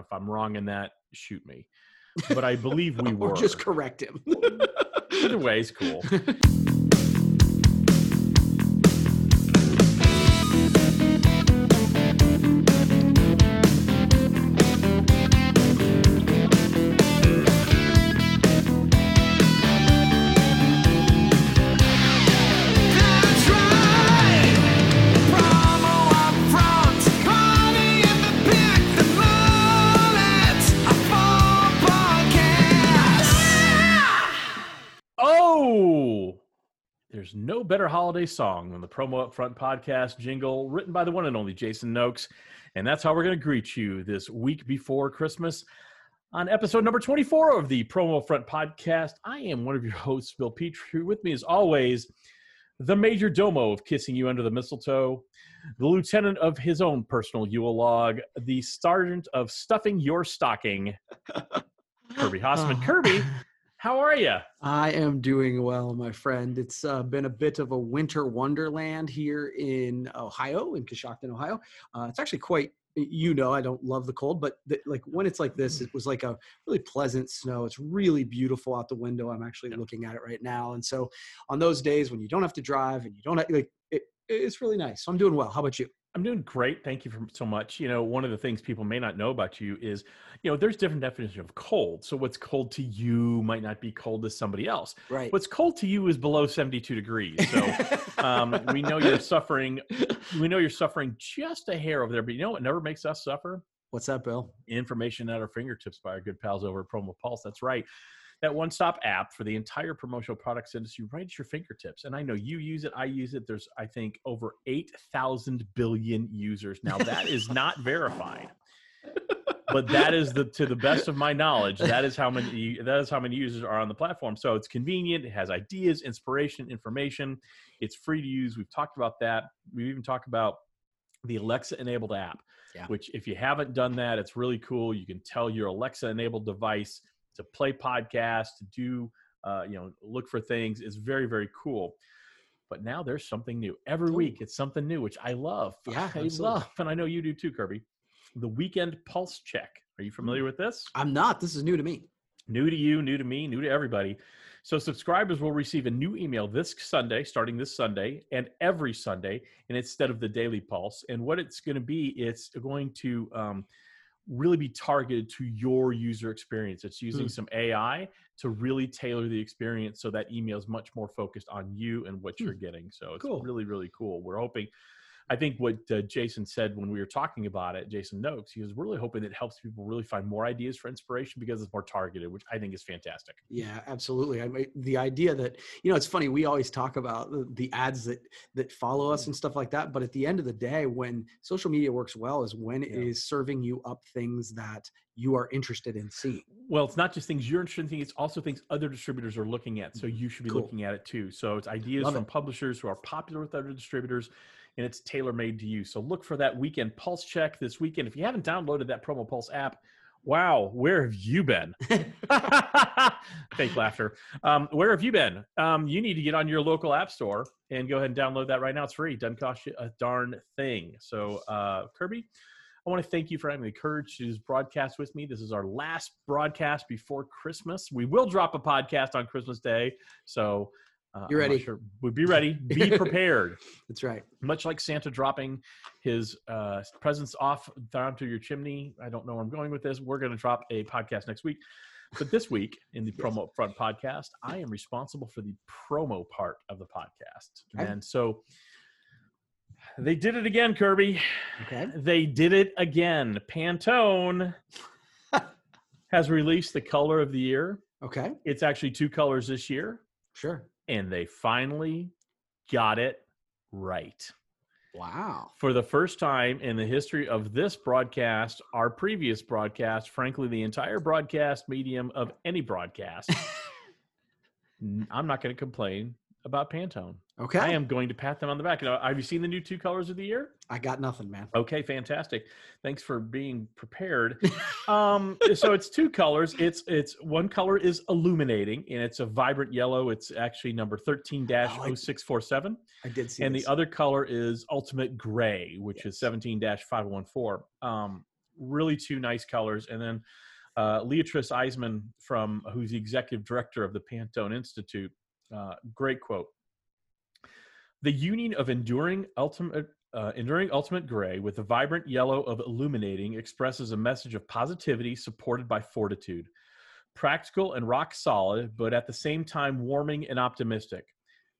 if I'm wrong in that, shoot me. But I believe we were. or just correct him. Either way is cool. there's no better holiday song than the promo up front podcast jingle written by the one and only Jason Noakes. And that's how we're going to greet you this week before Christmas on episode number 24 of the promo up front podcast. I am one of your hosts, Bill Petrie. With me, as always, the major domo of kissing you under the mistletoe, the lieutenant of his own personal Yule log, the sergeant of stuffing your stocking, Kirby Hasseman. Oh. Kirby, how are you? I am doing well, my friend. It's uh, been a bit of a winter wonderland here in Ohio, in Coshocton, Ohio. Uh, it's actually quite, you know, I don't love the cold, but the, like when it's like this, it was like a really pleasant snow. It's really beautiful out the window. I'm actually Yeah. looking at it right now. And so on those days when you don't have to drive and you don't have, like, it, it's really nice. So I'm doing well. How about you? I'm doing great. Thank you for so much. You know, one of the things people may not know about you is, you know, there's different definitions of cold. So what's cold to you might not be cold to somebody else. Right. What's cold to you is below 72 degrees. So um, we know you're suffering. We know you're suffering just a hair over there. But you know what never makes us suffer? What's that, Bill? Information at our fingertips by our good pals over at Promo Pulse. That's right. That one stop app for the entire promotional products industry right at your fingertips. And I know you use it. I use it. There's, I think, over 8,000 billion users. Now, that is not verified. But that is the, to the best of my knowledge, that is how many that is how many users are on the platform. So it's convenient. It has ideas, inspiration, information. It's free to use. We've talked about that. We even talked about the Alexa enabled app, Yeah. which if you haven't done that, it's really cool. You can tell your Alexa enabled device to play podcasts, to do, uh, you know, look for things. It's very, very cool. But now there's something new. Every week it's something new, which I love. Yeah, I absolutely. love. And I know you do too, Kirby. The weekend pulse check. Are you familiar with this? I'm not. This is new to me. New to you, new to me, new to everybody. So subscribers will receive a new email this Sunday, starting this Sunday, and every Sunday, and instead of the daily pulse. And what it's going to be, it's going to um, really be targeted to your user experience. It's using Hmm. some AI to really tailor the experience so that email is much more focused on you and what Hmm. you're getting. So it's Cool. really, really cool. We're hoping. I think what uh, Jason said when we were talking about it, Jason Noakes, he was really hoping it helps people really find more ideas for inspiration because it's more targeted, which I think is fantastic. Yeah, absolutely. I mean, the idea that you know, it's funny. We always talk about the, the ads that that follow us and stuff like that. But at the end of the day, when social media works well, is when it Yeah. is serving you up things that you are interested in seeing. Well, it's not just things you're interested in, seeing; it's also things other distributors are looking at. So you should be Cool. looking at it too. So it's ideas Love from it. publishers who are popular with other distributors and it's tailor made to you. So look for that weekend pulse check this weekend. If you haven't downloaded that promo pulse app, wow, where have you been? Fake laughter. Um, where have you been? Um, you need to get on your local app store and go ahead and download that right now. It's free. Doesn't cost you a darn thing. So, uh, Kirby, I want to thank you for having the courage to broadcast with me. This is our last broadcast before Christmas. We will drop a podcast on Christmas Day. So, uh, You ready? Sure. We'll be ready. Be prepared. That's right. Much like Santa dropping his uh, presents off down to your chimney. I don't know where I'm going with this. We're going to drop a podcast next week. But this week in the Yes. promo front podcast, I am responsible for the promo part of the podcast. Okay. And so they did it again, Kirby. Okay. They did it again. Pantone has released the color of the year. Okay. It's actually two colors this year, Sure. And they finally got it right. Wow. For the first time in the history of this broadcast, our previous broadcast, frankly, the entire broadcast medium of any broadcast, I'm not going to complain about Pantone. Okay. I am going to pat them on the back. Now, have you seen the new two colors of the year? I got nothing, man. Okay, fantastic. Thanks for being prepared. um, so it's two colors. It's it's one color is illuminating and it's a vibrant yellow. It's actually number 13-0647. I did see. And this. the other color is ultimate gray, which is Yes. 17-514. Um, really two nice colors. And then uh, Leatrice Eisman from who's the executive director of the Pantone Institute. Uh, great quote. The union of enduring ultimate uh, enduring ultimate gray with the vibrant yellow of illuminating expresses a message of positivity supported by fortitude. Practical and rock solid but at the same time warming and optimistic.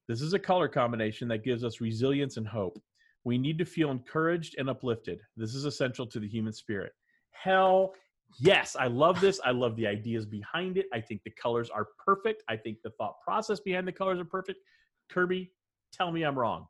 This is a color combination that gives us resilience and hope. We need to feel encouraged and uplifted. This is essential to the human spirit. Hell yes i love this i love the ideas behind it i think the colors are perfect i think the thought process behind the colors are perfect kirby tell me i'm wrong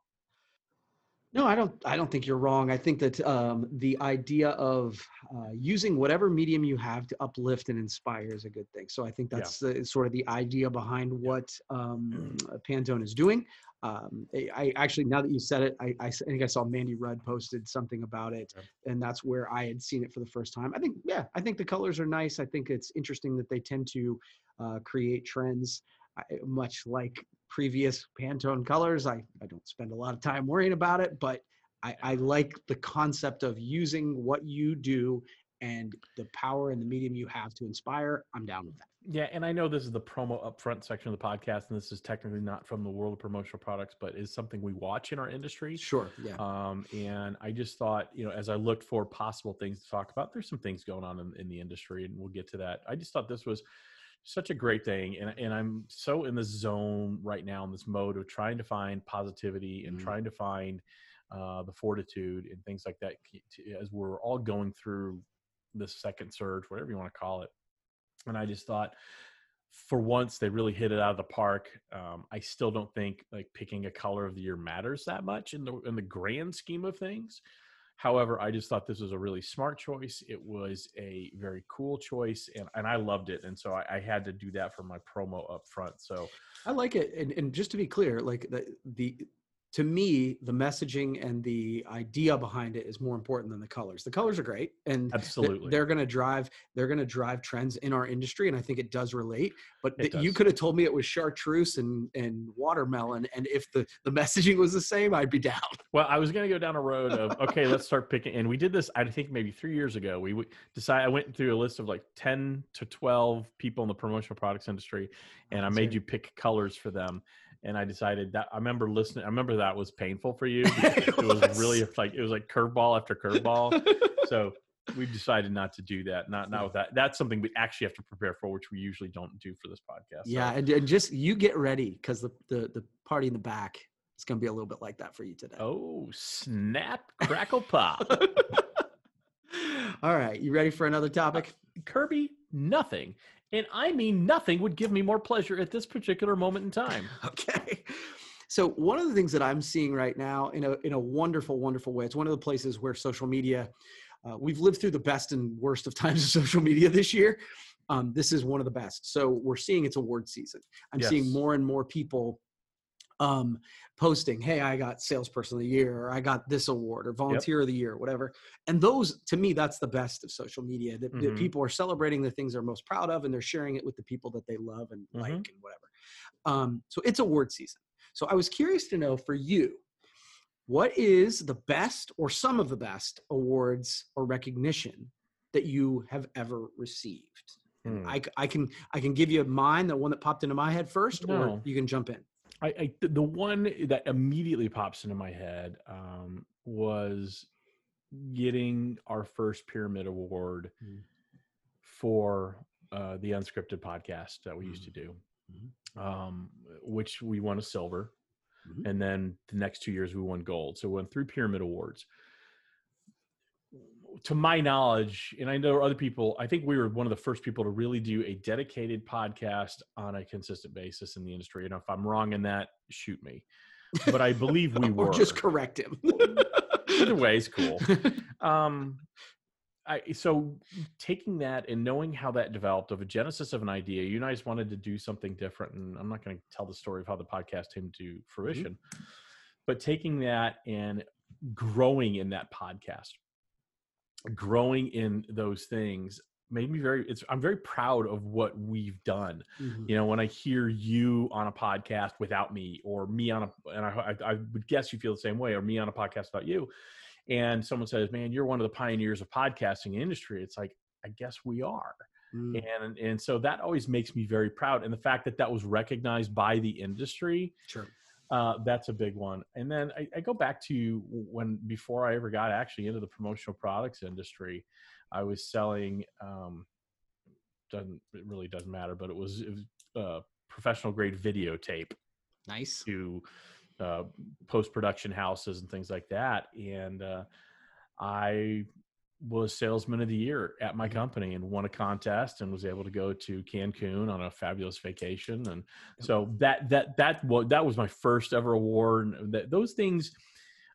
No, I don't. I don't think you're wrong. I think that um, the idea of uh, using whatever medium you have to uplift and inspire is a good thing. So I think Yeah. that's the, sort of the idea behind what um, Pantone is doing. Um, I, I actually, now that you said it, I think I saw Mandy Rudd posted something about it, and that's where I had seen it for the first time. I think, yeah, I think the colors are nice. I think it's interesting that they tend to uh, create trends, I, much like previous Pantone colors. I, I don't spend a lot of time worrying about it, but I, I like the concept of using what you do and the power and the medium you have to inspire. I'm down with that. Yeah, and I know this is the promo upfront section of the podcast, and this is technically not from the world of promotional products, but is something we watch in our industry. Sure. Yeah. Um, and I just thought, you know, as I looked for possible things to talk about, there's some things going on in, in the industry, and we'll get to that. I just thought this was such a great thing, and and I'm so in the zone right now in this mode of trying to find positivity and Mhm. trying to find uh, the fortitude and things like that as we're all going through this second surge, whatever you want to call it. And I just thought, for once, they really hit it out of the park. Um, I still don't think like picking a color of the year matters that much in the in the grand scheme of things. However, I just thought this was a really smart choice. It was a very cool choice, and, and I loved it. And so I, I had to do that for my promo up front. So I like it. And, and just to be clear, like the, the, to me, the messaging and the idea behind it is more important than the colors. The colors are great, and Absolutely. they're going to drive they're going to drive trends in our industry, and I think it does relate. But th- you could have told me it was chartreuse and and watermelon, and if the the messaging was the same, I'd be down. Well, I was going to go down a road of okay, let's start picking, and we did this. I think maybe three years ago. We decided. I went through a list of like ten to twelve people in the promotional products industry, oh, and I made you pick colors for them. And I decided that I remember listening. I remember that was painful for you. It it was was. really like it was like curveball after curveball. so we decided not to do that. Not not with that. That's something we actually have to prepare for, which we usually don't do for this podcast. So- Yeah, and, and just you get ready because the, the the party in the back is going to be a little bit like that for you today. Oh snap! Crackle pop. All right, you ready for another topic? Uh, Kirby, nothing. And I mean nothing would give me more pleasure at this particular moment in time. Okay. So one of the things that I'm seeing right now in a in a wonderful, wonderful way, it's one of the places where social media, uh, we've lived through the best and worst of times of social media this year. Um, this is one of the best. So we're seeing it's award season. I'm seeing more and more people um, posting, "Hey, I got salesperson of the year, or I got this award, or volunteer of the year, whatever." And those, to me, that's the best of social media. That, that Mhm. people are celebrating the things they're most proud of, and they're sharing it with the people that they love and Mhm. like and whatever. Um, so it's award season. So I was curious to know for you, what is the best or some of the best awards or recognition that you have ever received? And Hmm. I, I can I can give you mine, the one that popped into my head first, or you can jump in. I, I the one that immediately pops into my head um, was getting our first pyramid award Mm. for uh, the unscripted podcast that we used to do, Mhm. um, which we won a silver, Mhm. and then the next two years we won gold. So we won three pyramid awards. To my knowledge, and I know other people, I think we were one of the first people to really do a dedicated podcast on a consistent basis in the industry. And if I'm wrong in that, shoot me. But I believe we were. just correct him. Either way is cool. um I, so taking that and knowing how that developed of a genesis of an idea, you guys wanted to do something different, and I'm not going to tell the story of how the podcast came to fruition, but taking that and growing in that podcast, growing in those things made me very. It's I'm very proud of what we've done Mhm. you know when i hear you on a podcast without me or me on a and i, I, I would guess you feel the same way or me on a podcast about you and someone says, "Man, you're one of the pioneers of podcasting industry," it's like, I guess we are. Mm, And and so that always makes me very proud. And the fact that that was recognized by the industry, sure. Uh, that's a big one. And then I, I go back to when before I ever got actually into the promotional products industry, I was selling. Um, doesn't it really doesn't matter, but it was, it was uh, professional grade videotape Nice. to uh, post production houses and things like that. And uh, I was salesman of the year at my Mhm. company and won a contest and was able to go to Cancun on a fabulous vacation. And so that that that was that was my first ever award. And that, those things.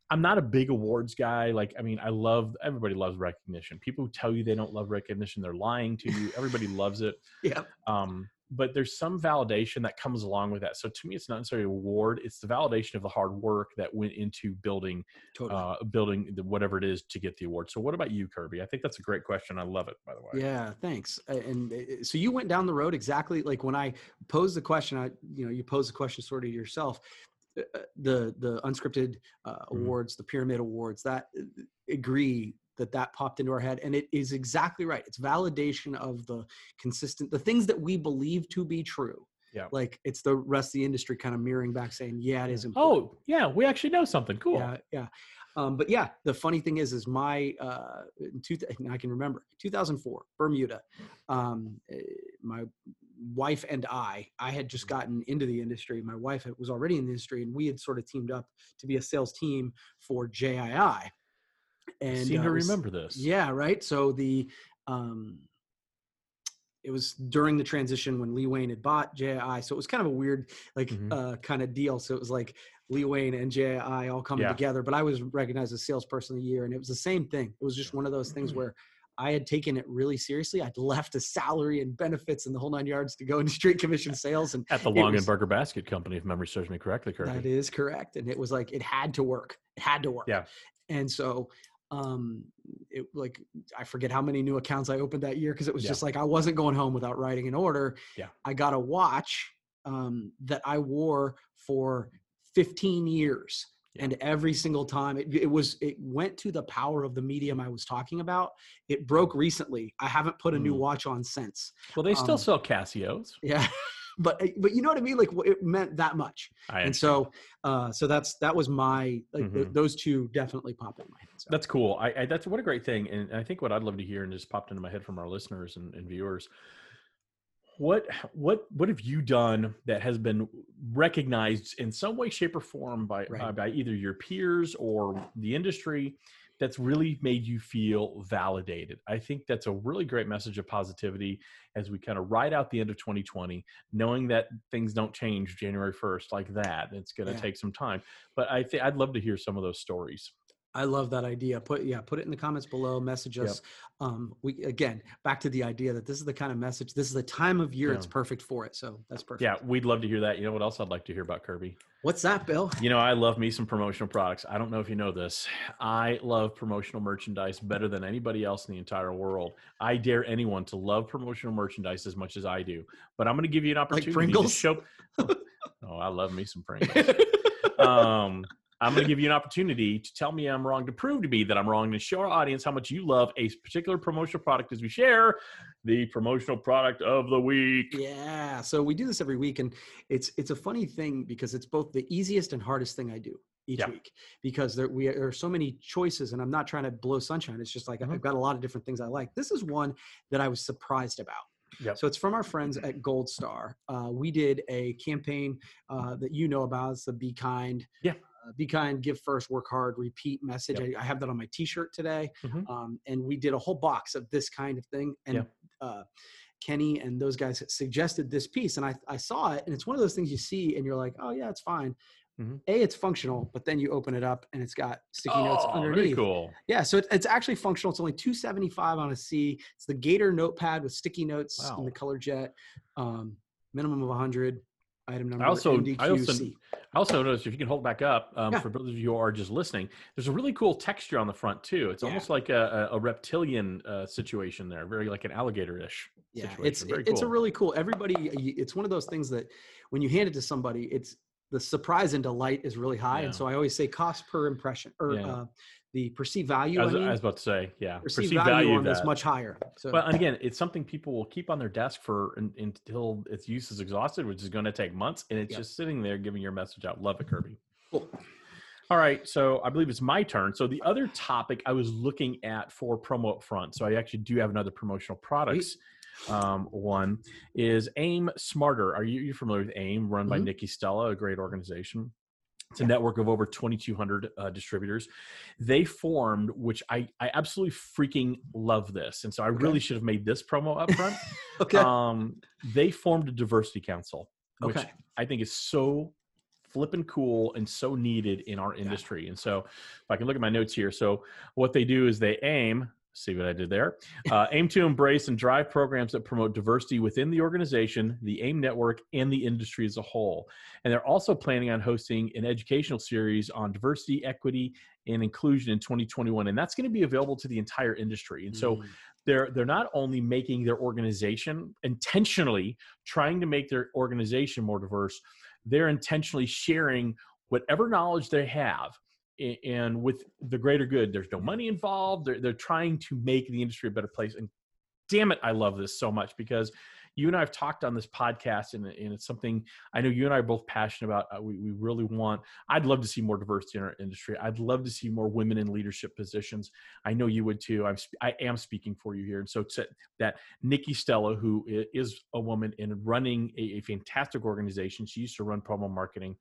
I'm not a big awards guy. Like, I mean, I love everybody loves recognition. People who tell you they don't love recognition, they're lying to you. Everybody loves it Yeah. um, but there's some validation that comes along with that. So to me, it's not necessarily a reward; it's the validation of the hard work that went into building, Totally. uh, building the, whatever it is to get the award. So, what about you, Kirby? I think that's a great question. I love it, by the way. Yeah, thanks. And uh, so you went down the road exactly like when I posed the question. I, you know, you posed the question sort of yourself. uh, The the unscripted uh, Mhm. awards, the pyramid awards, that agree that that popped into our head, and it is exactly right. It's validation of the consistent, the things that we believe to be true. Yeah. Like it's the rest of the industry kind of mirroring back, saying, "Yeah, it is important." Oh, yeah, we actually know something cool. Yeah, yeah. Um, but yeah, the funny thing is, is my uh, two, I can remember 2004 Bermuda. Um, eh, my wife and I, I had just gotten into the industry. My wife was already in the industry, and we had sort of teamed up to be a sales team for JII. I And seem uh, to was- remember this. yeah, right. So the um it was during the transition when Lee Wayne had bought JI. So it was kind of a weird, like Mhm. uh kind of deal. So it was like Lee Wayne and JI all coming Yeah. together. But I was recognized as salesperson of the year, and it was the same thing. It was just one of those things where I had taken it really seriously. I'd left a salary and benefits and the whole nine yards to go into straight commission sales. And At the Long was- and Burger Basket Company, if memory serves me correctly, Kirby. That is correct. And it was like it had to work. It had to work. Yeah. And so um it like I forget how many new accounts I opened that year because it was Yeah. just like I wasn't going home without writing an order. Yeah. I got a watch um that I wore for 15 years. Yeah. And every single time it, it was it went to the power of the medium I was talking about. It broke recently. I haven't put a new Mm. watch on since. well, they still um, sell Casios. Yeah. But but you know what I mean? Like it meant that much I and so uh so that's that was my like th- Mhm. those two definitely pop in my head so. That's cool. I, I that's what a great thing, and I think what I'd love to hear, and just popped into my head from our listeners and, and viewers. What what what have you done that has been recognized in some way, shape, or form by Right. uh, by either your peers or the industry that's really made you feel validated? I think that's a really great message of positivity as we kind of ride out the end of 2020, knowing that things don't change January 1st like that. It's going to Yeah. take some time, but I think I'd love to hear some of those stories. I love that idea put yeah put it in the comments below message Yep. us um we again back to the idea that this is the kind of message this is the time of year it's perfect for it so that's perfect Yeah, we'd love to hear that. You know what else I'd like to hear about Kirby? what's that bill You know, I love me some promotional products. I don't know if you know this. I love promotional merchandise better than anybody else in the entire world. I dare anyone to love promotional merchandise as much as I do. But I'm going to give you an opportunity like Pringles? to show. oh, I love me some Pringles. um, I'm going to give you an opportunity to tell me I'm wrong, to prove to me that I'm wrong, and to show our audience how much you love a particular promotional product as we share the promotional product of the week. yeah so we do this every week and it's it's a funny thing because it's both the easiest and hardest thing i do each Yeah. week because there we there are so many choices and i'm not trying to blow sunshine it's just like Mhm. i've got a lot of different things i like this is one that i was surprised about Yep. so it's from our friends at gold star uh, we did a campaign uh, that you know about it's the be kind Yeah. Uh, be kind give first work hard repeat message I, I have that on my t-shirt today Mhm. um, and we did a whole box of this kind of thing and Yeah. uh, kenny and those guys suggested this piece and I, I saw it and it's one of those things you see and you're like oh yeah it's fine Mhm. a it's functional but then you open it up and it's got sticky notes Oh, very underneath cool. yeah so it, it's actually functional it's only 275 on a c it's the gator notepad with sticky notes in the color jet um, minimum of 100 item number also- MDQC. I also- I also noticed if you can hold back up um, Yeah. for those of you who are just listening, there's a really cool texture on the front too. It's Yeah. almost like a, a, reptilian uh, situation there, very like an alligator-ish yeah situation. it's very it's a really cool everybody it's one of those things that when you hand it to somebody it's the surprise and delight is really high Yeah. and so i always say cost per impression or uh, the perceived value. I I, was, mean, I was about to say, yeah, perceived, perceived value, value on this much higher. So But again, it's something people will keep on their desk for un, until its use is exhausted, which is going to take months, and it's Yep. just sitting there giving your message out. Love it, Kirby. Cool. All right, so I believe it's my turn. So the other topic I was looking at for promo up front, so I actually do have another promotional products. Um, one is AIM Smarter. Are you you familiar with AIM, run by Mhm. Nikki Stella, a great organization? It's a network of over 2,200 uh, distributors. They formed, which I I absolutely freaking love this, and so I Okay. really should have made this promo up front. okay, um, they formed a diversity council, which Okay. I think is so flippin' cool and so needed in our industry. And so, if I can look at my notes here, so what they do is they aim. See what I did there? Uh, aim to embrace and drive programs that promote diversity within the organization, the AIM network, and the industry as a whole. And they're also planning on hosting an educational series on diversity, equity, and inclusion in 2021. And that's going to be available to the entire industry. And so, Mm. they're they're not only making their organization intentionally trying to make their organization more diverse they're intentionally sharing whatever knowledge they have and with the greater good there's no money involved. They're, they're trying to make the industry a better place. And damn it i love this so much because you and i have talked on this podcast and, and it's something i know you and i are both passionate about. Uh, we, we really want i'd love to see more diversity in our industry. I'd love to see more women in leadership positions. I know you would too. I'm I am speaking for you here, and so to, that Nikki Stella, who is a woman and running a, a fantastic organization, she used to run promo marketing,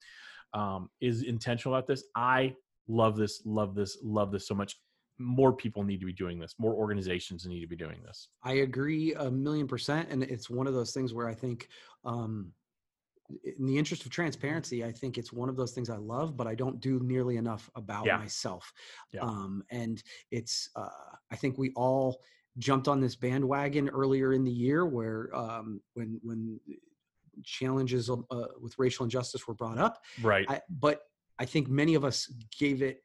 um, is intentional about this. I love this, love this, love this so much. More people need to be doing this. More organizations need to be doing this. I agree a million percent, and it's one of those things where I think, um, in the interest of transparency, I think it's one of those things I love, but I don't do nearly enough about Yeah. myself. Yeah. Um, and it's, uh, I think we all jumped on this bandwagon earlier in the year, where um, when when challenges uh, with racial injustice were brought up, Right. I, but I think many of us gave it,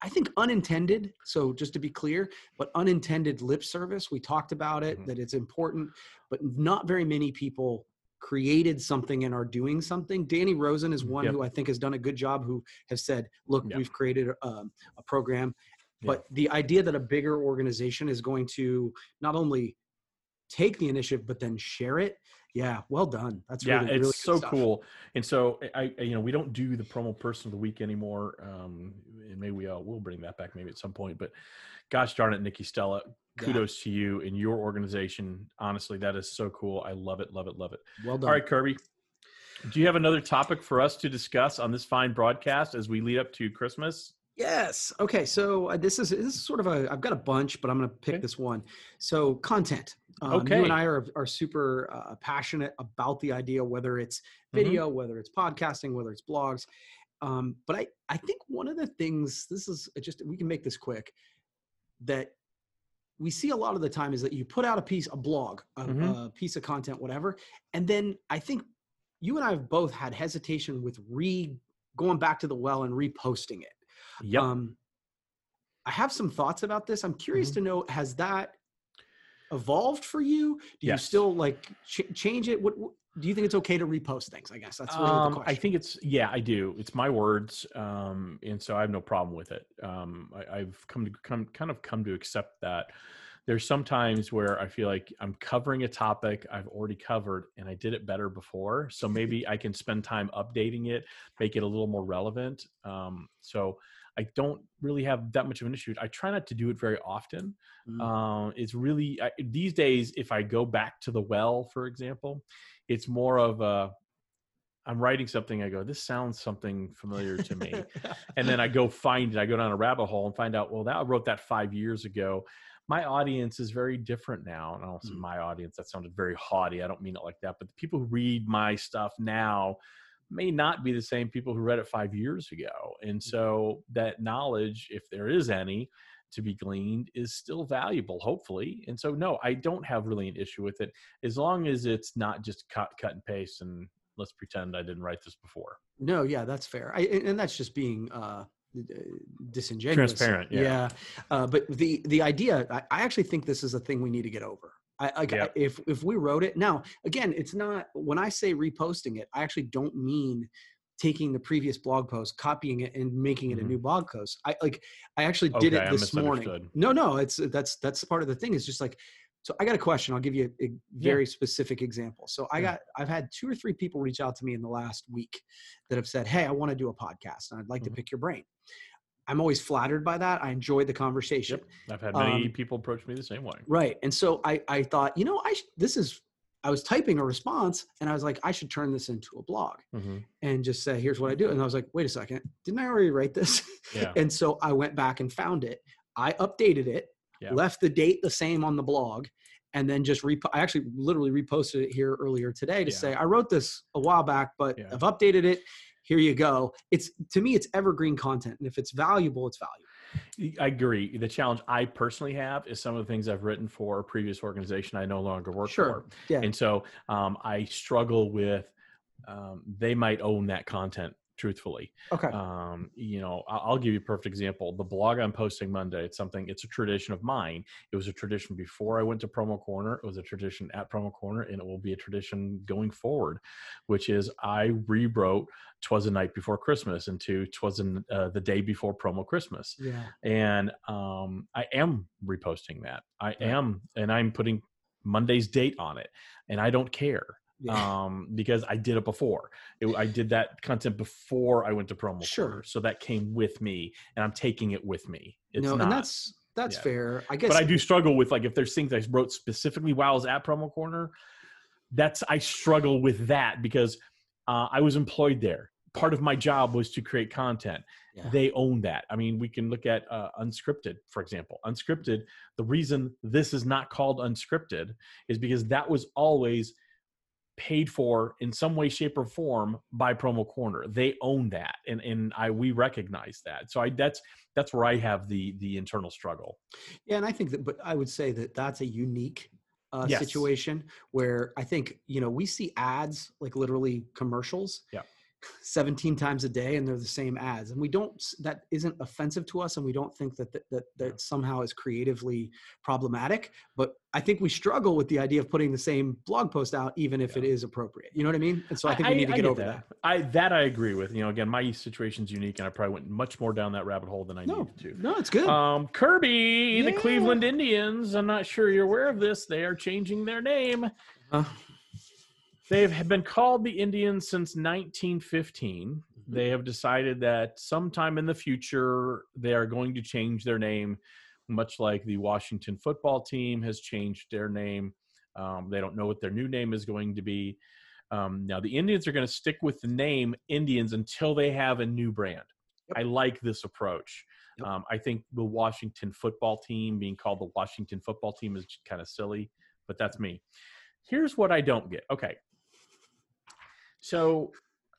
I think unintended. So just to be clear, but unintended lip service. We talked about it Mhm. that it's important, but not very many people created something and are doing something. Danny Rosin is one Yep. who I think has done a good job. Who has said, "Look, Yeah. we've created um, a program." Yeah. But the idea that a bigger organization is going to not only take the initiative but then share it, yeah, well done. That's yeah, really, it's really so stuff. cool. And so I, I, you know, we don't do the promo person of the week anymore. Um, and maybe we uh, will bring that back maybe at some point. But gosh darn it, Nikki Stella, Yeah. kudos to you and your organization. Honestly, that is so cool. I love it, love it, love it. Well done. All right, Kirby. Do you have another topic for us to discuss on this fine broadcast as we lead up to Christmas? Yes. Okay. So uh, this is this is sort of a. I've got a bunch, but I'm going to pick Okay. this one. So content. Um, You and I are are super uh, passionate about the idea, whether it's Mhm. video, whether it's podcasting, whether it's blogs. Um, but I I think one of the things this is just we can make this quick that we see a lot of the time is that you put out a piece, a blog, a, Mhm. a piece of content, whatever, and then I think you and I have both had hesitation with re going back to the well and reposting it. Yep. Um, I have some thoughts about this. I'm curious Mhm. to know has that evolved for you? Do you still like ch- change it? What, what do you think it's okay to repost things? I guess that's really um, the I think it's yeah, I do. It's my words, um, and so I have no problem with it. Um, I, I've come to come kind of come to accept that. There's sometimes where I feel like I'm covering a topic I've already covered, and I did it better before. So maybe I can spend time updating it, make it a little more relevant. Um, so I don't really have that much of an issue. I try not to do it very often. Mm. Um, it's really I, these days. If I go back to the well, for example, it's more of a I'm writing something. I go, this sounds something familiar to me, and then I go find it. I go down a rabbit hole and find out. Well, that I wrote that five years ago. My audience is very different now. And I don't say Mm. my audience. That sounded very haughty. I don't mean it like that. But the people who read my stuff now may not be the same people who read it five years ago. And so that knowledge, if there is any, to be gleaned is still valuable, hopefully. And so, no, I don't have really an issue with it as long as it's not just cut, cut and paste and let's pretend I didn't write this before. no, yeah, that's fair. I, and that's just being uh, disingenuous. Transparent, yeah. Uh, but the the idea, I, I actually think this is a thing we need to get over. I, I Yeah. if if we wrote it now, again, it's not when I say reposting it, I actually don't mean taking the previous blog post, copying it, and making it Mhm. a new blog post. I like I actually did Okay, it this morning. No, no, it's that's that's part of the thing. Is just like so. I got a question. I'll give you a, a very specific example. So I Yeah. got I've had two or three people reach out to me in the last week that have said, "Hey, I want to do a podcast, and I'd like Mhm. to pick your brain." I'm always flattered by that. I enjoy the conversation. Yep. I've had many Um, people approach me the same way. Right. And so I, I thought, you know, I sh- this is, I was typing a response and I was like, I should turn this into a blog Mhm. and just say, here's what I do. And I was like, wait a second, didn't I already write this? Yeah. and so I went back and found it. I updated it, Yeah. left the date the same on the blog, and then just repo- I actually literally reposted it here earlier today to Yeah. say I wrote this a while back, but Yeah. I've updated it. Here you go. It's to me, it's evergreen content, and if it's valuable, it's valuable. I agree. The challenge I personally have is some of the things I've written for a previous organization I no longer work Sure. for. Yeah. And so um, I struggle with um, they might own that content truthfully. Okay. Um, you know, I'll give you a perfect example. The blog I'm posting Monday, it's something, it's a tradition of mine. It was a tradition before I went to Promo Corner. It was a tradition at Promo Corner, and it will be a tradition going forward, which is I rewrote Twas a Night Before Christmas into Twas an, uh, the Day Before Promo Christmas yeah. and um, I am reposting that. I am, and I'm putting Monday's date on it, and I don't care Yeah. um, because I did it before. It, I did that content before I went to promo. Sure. Corner, so that came with me, and I'm taking it with me. It's no, not. and that's that's yeah. fair. I guess. but I do struggle with like if there's things I wrote specifically while I was at promo corner. That's I struggle with that because uh, I was employed there. Part of my job was to create content Yeah. they own that. I mean, we can look at uh, unscripted, for example. Unscripted, the reason this is not called unscripted is because that was always paid for in some way, shape, or form by Promo Corner. They own that, and and I we recognize that. So I that's that's where I have the the internal struggle. Yeah, and I think that, but I would say that that's a unique uh, Yes. situation where I think you know we see ads like literally commercials. Yeah. 17 times a day and they're the same ads and we don't that isn't offensive to us and we don't think that that, that, that somehow is creatively problematic but i think we struggle with the idea of putting the same blog post out even if it Yeah. is appropriate you know what i mean and so i think we need to get, over that. I that I agree with. You know, again, my situation's unique, and I probably went much more down that rabbit hole than I no needed to. no it's good Um, Kirby, the Cleveland Indians. I'm not sure you're aware of this. They are changing their name. Uh, They have been called the Indians since 1915. Mm-hmm. They have decided that sometime in the future they are going to change their name, much like the Washington football team has changed their name. Um, they don't know what their new name is going to be. Um, now, the Indians are going to stick with the name Indians until they have a new brand. Yep. I like this approach. Yep. Um, I think the Washington football team being called the Washington football team is kind of silly, but that's me. Here's what I don't get. Okay. So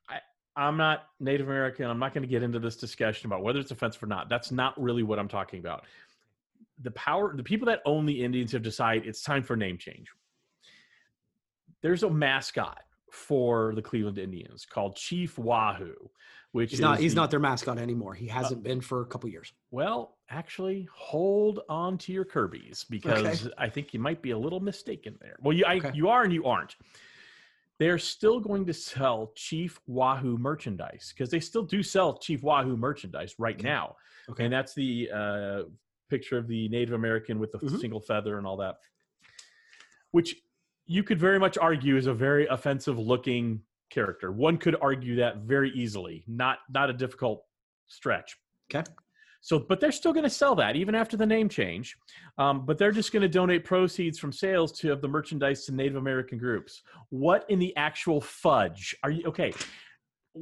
I, I'm not Native American. I'm not going to get into this discussion about whether it's offensive or not. That's not really what I'm talking about. The power, the people that own the Indians have decided it's time for name change. There's a mascot for the Cleveland Indians called Chief Wahoo, which he's is not he's the- not their mascot anymore he hasn't uh, been for a couple years well, actually, hold on to your Kirby's because I think you might be a little mistaken there. Well, you I, Okay. you are and you aren't. They're still going to sell Chief Wahoo merchandise because they still do sell Chief Wahoo merchandise right Okay. now, Okay. and that's the uh, picture of the Native American with the Mhm. single feather and all that, which you could very much argue is a very offensive looking character. One could argue that very easily, not not a difficult stretch. okay So, but they're still going to sell that even after the name change. Um, but they're just going to donate proceeds from sales to of the merchandise to Native American groups. What in the actual fudge are you? Okay,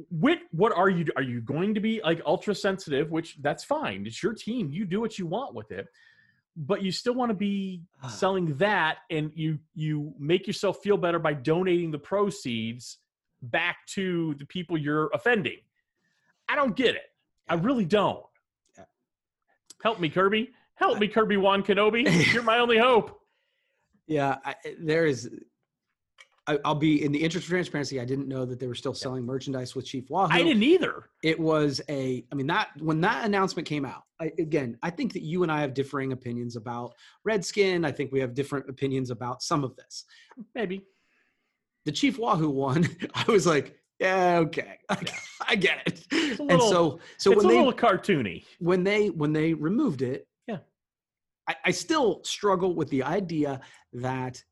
what what are you? Are you going to be like ultra sensitive? Which that's fine. It's your team. You do what you want with it. But you still want to be Ah. selling that, and you you make yourself feel better by donating the proceeds back to the people you're offending. I don't get it. I really don't. Help me, Kirby. Help me, Kirby Wan Kenobi. You're my only hope. Yeah, I, there is. I, I'll be in the interest of transparency. I didn't know that they were still selling merchandise with Chief Wahoo. I didn't either. It was a. I mean that when that announcement came out. I, again, I think that you and I have differing opinions about Redskin. I think we have different opinions about some of this. Maybe. The Chief Wahoo one, I was like, yeah, okay, I get it. a and little- so, so it's when a they little cartoony. when they when they removed it, Yeah. I, I still struggle with the idea that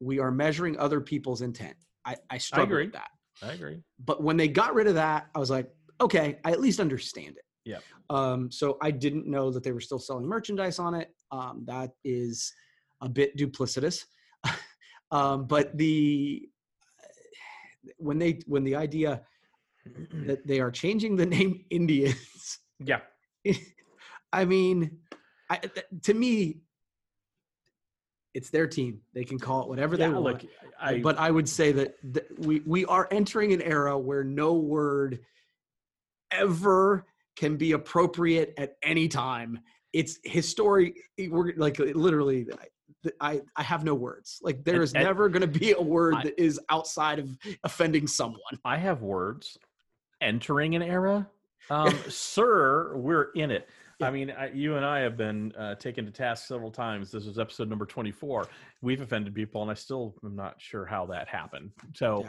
we are measuring other people's intent. I, I struggle agree. with that. I agree. But when they got rid of that, I was like, okay, I at least understand it. Yeah. Um, so I didn't know that they were still selling merchandise on it. Um, that is a bit duplicitous. um, but the when they when the idea that they are changing the name Indians, Yeah. I mean, I, th- to me, it's their team. They can call it whatever yeah they want. look, I, but I would say that th- we we are entering an era where no word ever can be appropriate at any time. It's history. We're like literally. I, I, I have no words. Like there is And- and- never going to be a word I- that is outside of offending someone. I have words. Entering an era, um, sir, we're in it. I mean, I, you and I have been uh, taken to task several times. This is episode number twenty-four. We've offended people, and I still am not sure how that happened. So,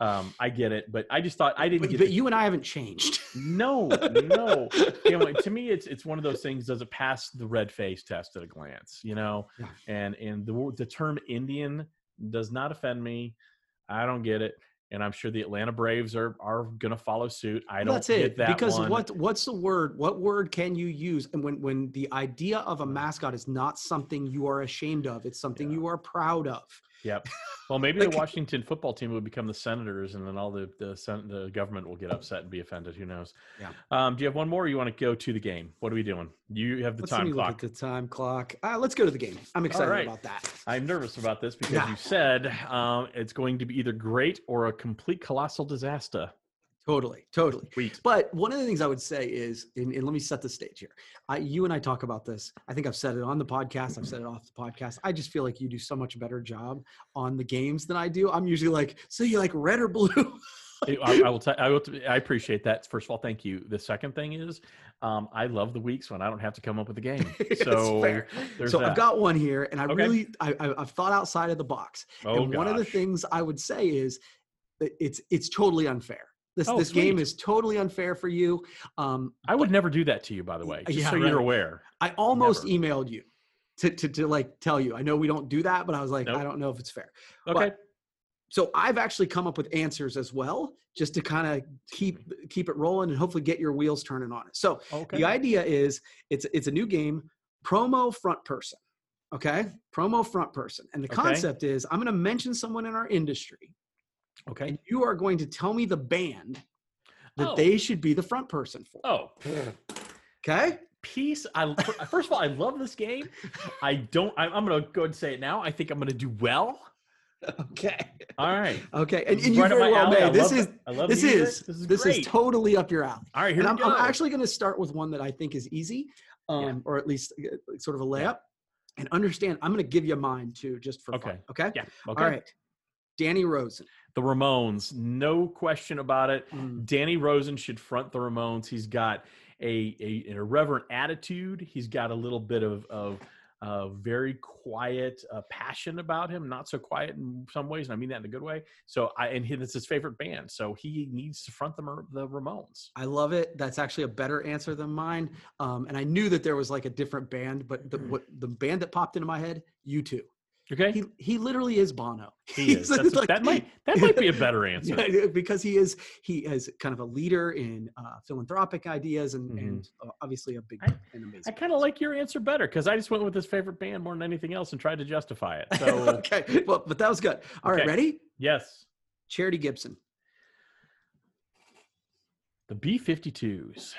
um, I get it, but I just thought I didn't But, get. but the- you and I haven't changed. no, no. You know, to me, it's it's one of those things. Does it pass the red face test at a glance? You know, Yeah. and and the the term Indian does not offend me. I don't get it, and I'm sure the Atlanta Braves are are going to follow suit. I don't That's get it. that because one. what what's the word? What word can you use? And when when the idea of a mascot is not something you are ashamed of, it's something Yeah. you are proud of. Yep. Well, maybe Like- the Washington football team would become the Senators, and then all the the, sen- the government will get upset and be offended. Who knows? Yeah. Um, do you have one more? Or you want to go to the game? What are we doing? You have the Let's let time me clock. look at the time clock. Uh, let's go to the game. I'm excited right. about that. I'm nervous about this because Yeah. you said um, it's going to be either great or a complete colossal disaster. Totally, totally. Sweet. But one of the things I would say is, and, and let me set the stage here. I, you and I talk about this. I think I've said it on the podcast. I've said it off the podcast. I just feel like you do so much better job on the games than I do. I'm usually like, so you like red or blue? I, I will. T- I will. T- I appreciate that. First of all, thank you. The second thing is, um, I love the weeks when I don't have to come up with a game. So so that. I've got one here, and I Okay. really I, I, I've thought outside of the box. oh, and one of the things I would say is it's it's totally unfair. This Oh, this game is totally unfair for you. Um, I would never do that to you, by the way. Just Yeah, so right. you're aware. I almost Never. emailed you to, to to like tell you. I know we don't do that, but I was like, Nope. I don't know if it's fair. Okay. So I've actually come up with answers as well, just to kind of keep keep it rolling and hopefully get your wheels turning on it. So okay. the idea is it's it's a new game, promo front person. Okay, promo front person, and the Okay. concept is I'm going to mention someone in our industry, okay. and you are going to tell me the band that Oh. they should be the front person for. Oh, Okay, peace. I first of all, I love this game. I don't. I, I'm going to go and say it now. I think I'm going to do well. okay, All right. okay, and, and you right very well may. This is the- I love this is this is this is totally up your alley. All right, here And we I'm, go. I'm actually going to start with one that I think is easy, um, or at least uh, sort of a layup. And understand, I'm going to give you mine too, just for fun. Okay. Okay. yeah. Okay. All right. Danny Rosin. The Ramones, no question about it. Mm, Danny Rosin should front the Ramones. He's got a, a an irreverent attitude. He's got a little bit of of uh, very quiet uh, passion about him. Not so quiet in some ways, and I mean that in a good way. So I and he, that's his favorite band. So he needs to front the the Ramones. I love it. That's actually a better answer than mine. Um, and I knew that there was like a different band, but the what, the band that popped into my head, U2. Okay, He he literally is Bono. he is. He's That's a- like- that might that might be a better answer. Yeah, because he is he is kind of a leader in uh, philanthropic ideas and, Mhm. and uh, obviously a big I- and amazing. I kind of like your answer better because I just went with his favorite band more than anything else and tried to justify it. So okay, well, but that was good. All right, Okay. ready? yes, Charity Gibson. the B 52s.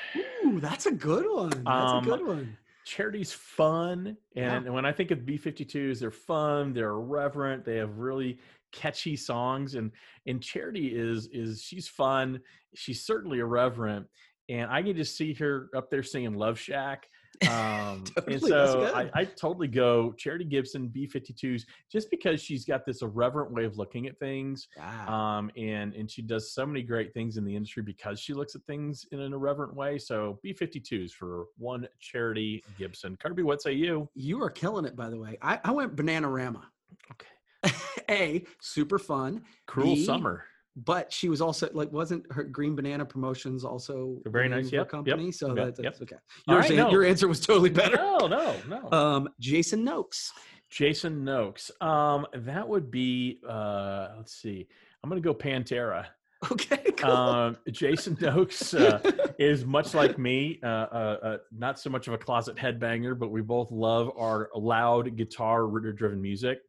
Ooh, that's a good one. That's Um, a good one. Charity's fun Yeah. and when i think of b52s they're fun they're irreverent they have really catchy songs and and charity is is she's fun she's certainly irreverent and i can just see her up there singing love shack um and Totally, that's so. I, I totally go charity gibson b52s just because she's got this irreverent way of looking at things um, and and she does so many great things in the industry because she looks at things in an irreverent way. So B52s for one charity Gibson. Kirby, what say you? you are killing it, by the way. I, I went Bananarama. Okay. A, super fun. Cruel B- Summer. But she was also like, wasn't her Green Banana Promotions also a Very nice, yep, company? So yep, that, yep. that's okay. All right, no. Your answer was totally better. No, no, no. Um, Jason Noakes. Jason Noakes. Um, that would be. Uh, let's see. I'm gonna go Pantera. Okay, cool. Um, Jason Noakes uh, is much like me. Uh, uh, uh, not so much of a closet headbanger, but we both love our loud guitar-driven music.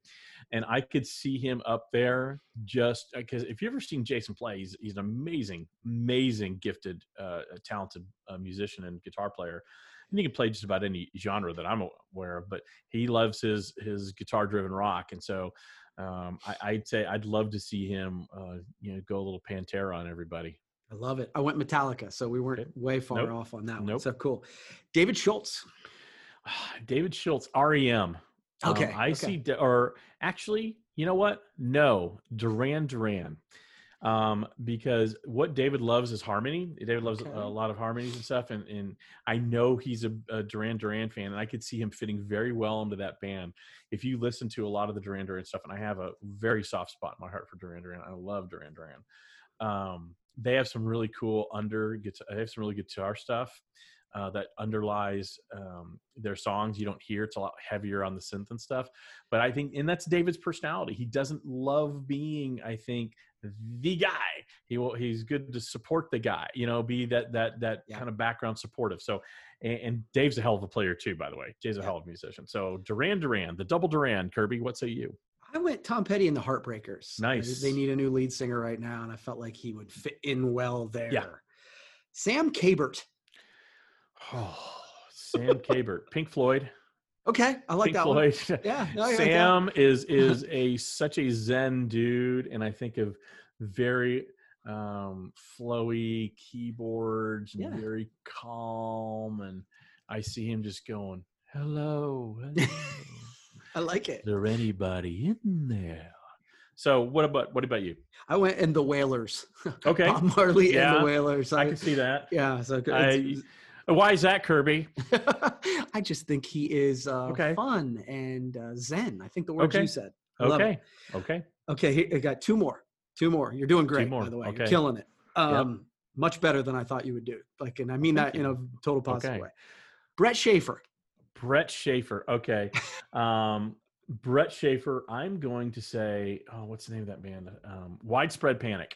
And I could see him up there just because if you've ever seen Jason play, he's, he's an amazing, amazing, gifted, uh, talented uh, musician and guitar player. And he can play just about any genre that I'm aware of, but he loves his his guitar driven rock. And so um, I, I'd say I'd love to see him, uh, you know, go a little Pantera on everybody. I love it. I went Metallica, so we weren't Okay. way far Nope. off on that one. Nope. So cool. David Schultz. David Schultz, REM. Um, Okay, I okay. see, or actually, you know what? No, Duran Duran. Um, because what David loves is harmony. David loves Okay. a lot of harmonies and stuff, and and I know he's a, a Duran Duran fan, and I could see him fitting very well into that band. If you listen to a lot of the Duran Duran stuff, and I have a very soft spot in my heart for Duran Duran. I love Duran Duran. Um, they have some really cool under guitar. They have some really good guitar stuff uh, that underlies um, their songs. You don't hear it's a lot heavier on the synth and stuff. But I think, and that's David's personality. He doesn't love being, I think, the guy. He will. He's good to support the guy. You know, be that that that Yeah. kind of background supportive. So, and, and Dave's a hell of a player too. By the way, Dave's a Yeah. hell of a musician. So Duran Duran, the double Duran. Kirby, what say you? I went Tom Petty and the Heartbreakers. Nice. They need a new lead singer right now, and I felt like he would fit in well there. Yeah. Sam Cabert. Oh, Sam Cabert, Pink Floyd. Okay, I like Pink that one. Yeah, no, I like. Sam is is a such a zen dude, and I think of very um flowy keyboards and Yeah. very calm, and I see him just going, "Hello, hello. I like it. is there anybody in there?" So what about what about you? I went in the Wailers. Okay, Bob Marley and Yeah, the Wailers. I can see that. Yeah, so good. I, why is that, Kirby? I just think he is uh, Okay. fun and uh, zen. I think the words Okay. you said. I. Okay, okay. Okay, here, I got two more. Two more. You're doing great, more, by the way. okay. You're killing it. Um, Much better than I thought you would do. Like, and I mean Thank that in a total positive way. Brett Schaefer. Brett Schaefer. Okay. Um, Brett Schaefer, I'm going to say, oh, what's the name of that band? Um, Widespread Panic.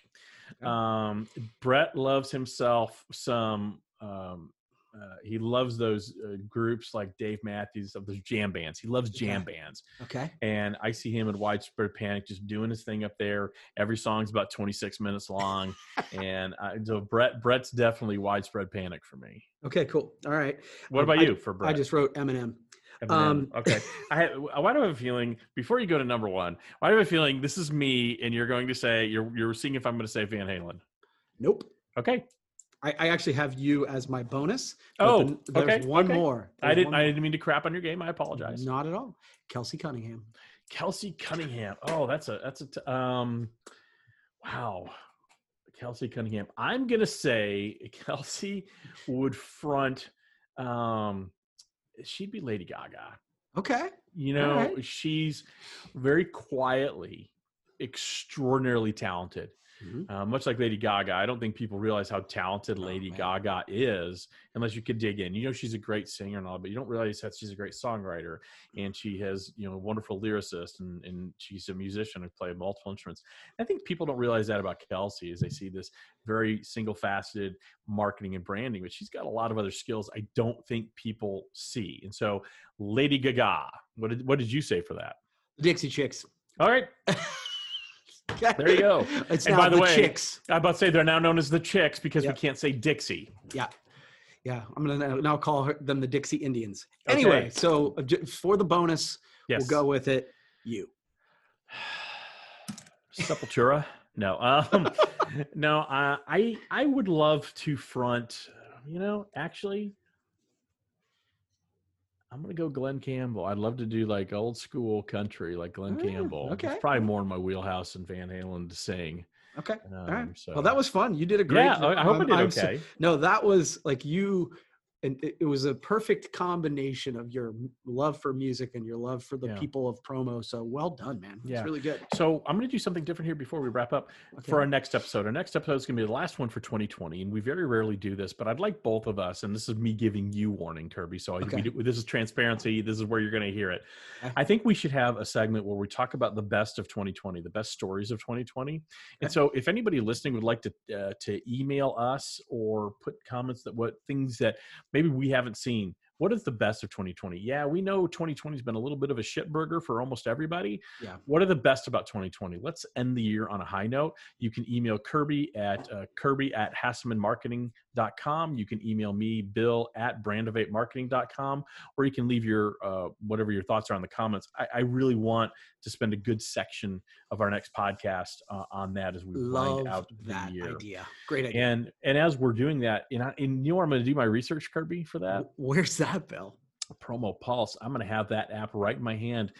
Um, Brett loves himself some. Um, uh, he loves those uh, groups like Dave Matthews of those jam bands. He loves jam bands, Okay. and I see him in Widespread Panic just doing his thing up there. Every song's about 26 minutes long, and I, so Brett Brett's definitely Widespread Panic for me. Okay, cool. All right. What Um, about I- you for Brett? I just wrote Eminem. Eminem. Um, okay. I had, why do I have a feeling before you go to number one? Why do I have a feeling this is me and you're going to say you're you're seeing if I'm going to say Van Halen? Nope. Okay. I, I actually have you as my bonus. Oh, then there's okay, one okay. more. I didn't I didn't mean to crap on your game. I apologize. Not at all. Kelsey Cunningham. Kelsey Cunningham. Oh, that's a that's a t- um. Wow. Kelsey Cunningham. I'm gonna say Kelsey would front. Um, she'd be Lady Gaga. Okay. You know, right. she's very quietly extraordinarily talented. Mhm. Uh, much like Lady Gaga, I don't think people realize how talented Oh, Lady. Gaga is unless you could dig in. You know, she's a great singer and all, but you don't realize that she's a great songwriter and she has, you know, a wonderful lyricist and, and she's a musician who play multiple instruments. I think people don't realize that about Kelsey as they see this very single faceted marketing and branding, but she's got a lot of other skills I don't think people see. And so, Lady Gaga, what did, what did you say for that? Dixie Chicks. All right. There you go. It's And now by the the way- Chicks. I'm about to say they're now known as the Chicks because Yeah. we can't say Dixie. Yeah. Yeah. I'm going to now call her, them the Dixie Indians. Okay. Anyway, so uh, for the bonus, Yes. we'll go with it. You. Sepultura. No. Um, no. I, I I would love to front. You know, actually, I'm gonna go Glen Campbell. I'd love to do like old school country, like Glen Oh, Campbell. okay. It's probably more in my wheelhouse than Van Halen to sing. Okay. Um, All right. so. Well, that was fun. You did a great yeah. job. I I hope I I'm- did I'm so- okay. no, that was like you and it, it was a perfect combination of your love for music and your love for the Yeah. people of promo. So well done, man. Yeah. It's really good. So I'm going to do something different here before we wrap up Okay. for our next episode. Our next episode is going to be the last one for 2020, and we very rarely do this, but I'd like both of us, and this is me giving you warning, Kirby. So Okay. do, this is transparency. This is where you're going to hear it. Okay. I think we should have a segment where we talk about the best of 2020, the best stories of 2020. Okay. And so, if anybody listening would like to uh, to email us or put comments that what things that maybe we haven't seen. What is the best of 2020? Yeah, we know 2020 has been a little bit of a shit burger for almost everybody. Yeah. What are the best about 2020? Let's end the year on a high note. You can email Kirby at uh, Kirby at HassemanMarketing.com. You can email me, Bill at brandovatemarketing.com, or you can leave your uh, whatever your thoughts are in the comments. I, I really want to spend a good section of our next podcast uh, on that as we Love wind out the that year. idea. Great idea. And and as we're doing that, and, I, and you know where I'm going to do my research, Kirby, for that Where's that, Bill? promo Pulse. I'm going to have that app right in my hand,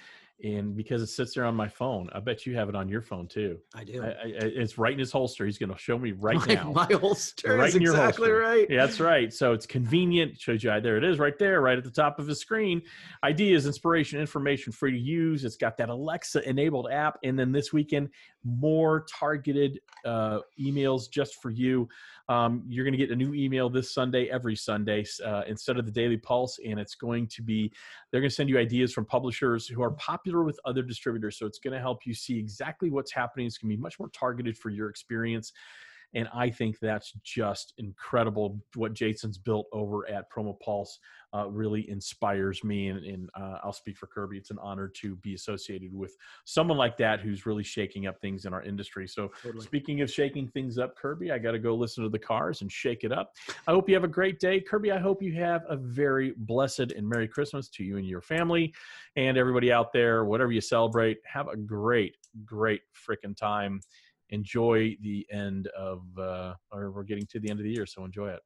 and because it sits there on my phone, I bet you have it on your phone too. I do. I, I, it's right in his holster. He's going to show me right my, now. my holster Right is in your exactly holster. right. Yeah, that's right. So it's convenient. Shows you there it is right there, right at the top of the screen. Ideas, inspiration, information free to use. It's got that Alexa enabled app. And then this weekend, more targeted uh, emails just for you. Um, you're going to get a new email this Sunday, every Sunday, uh, instead of the Daily Pulse. And it's going to be, they're going to send you ideas from publishers who are popular with other distributors. So it's going to help you see exactly what's happening. It's going to be much more targeted for your experience. And I think that's just incredible. What Jason's built over at Promo Pulse uh, really inspires me. And, and uh, I'll speak for Kirby. It's an honor to be associated with someone like that who's really shaking up things in our industry. So, Totally. speaking of shaking things up, Kirby, I got to go listen to the cars and shake it up. I hope you have a great day. Kirby, I hope you have a very blessed and Merry Christmas to you and your family and everybody out there, whatever you celebrate. Have a great, great freaking time enjoy the end of uh or we're getting to the end of the year so enjoy it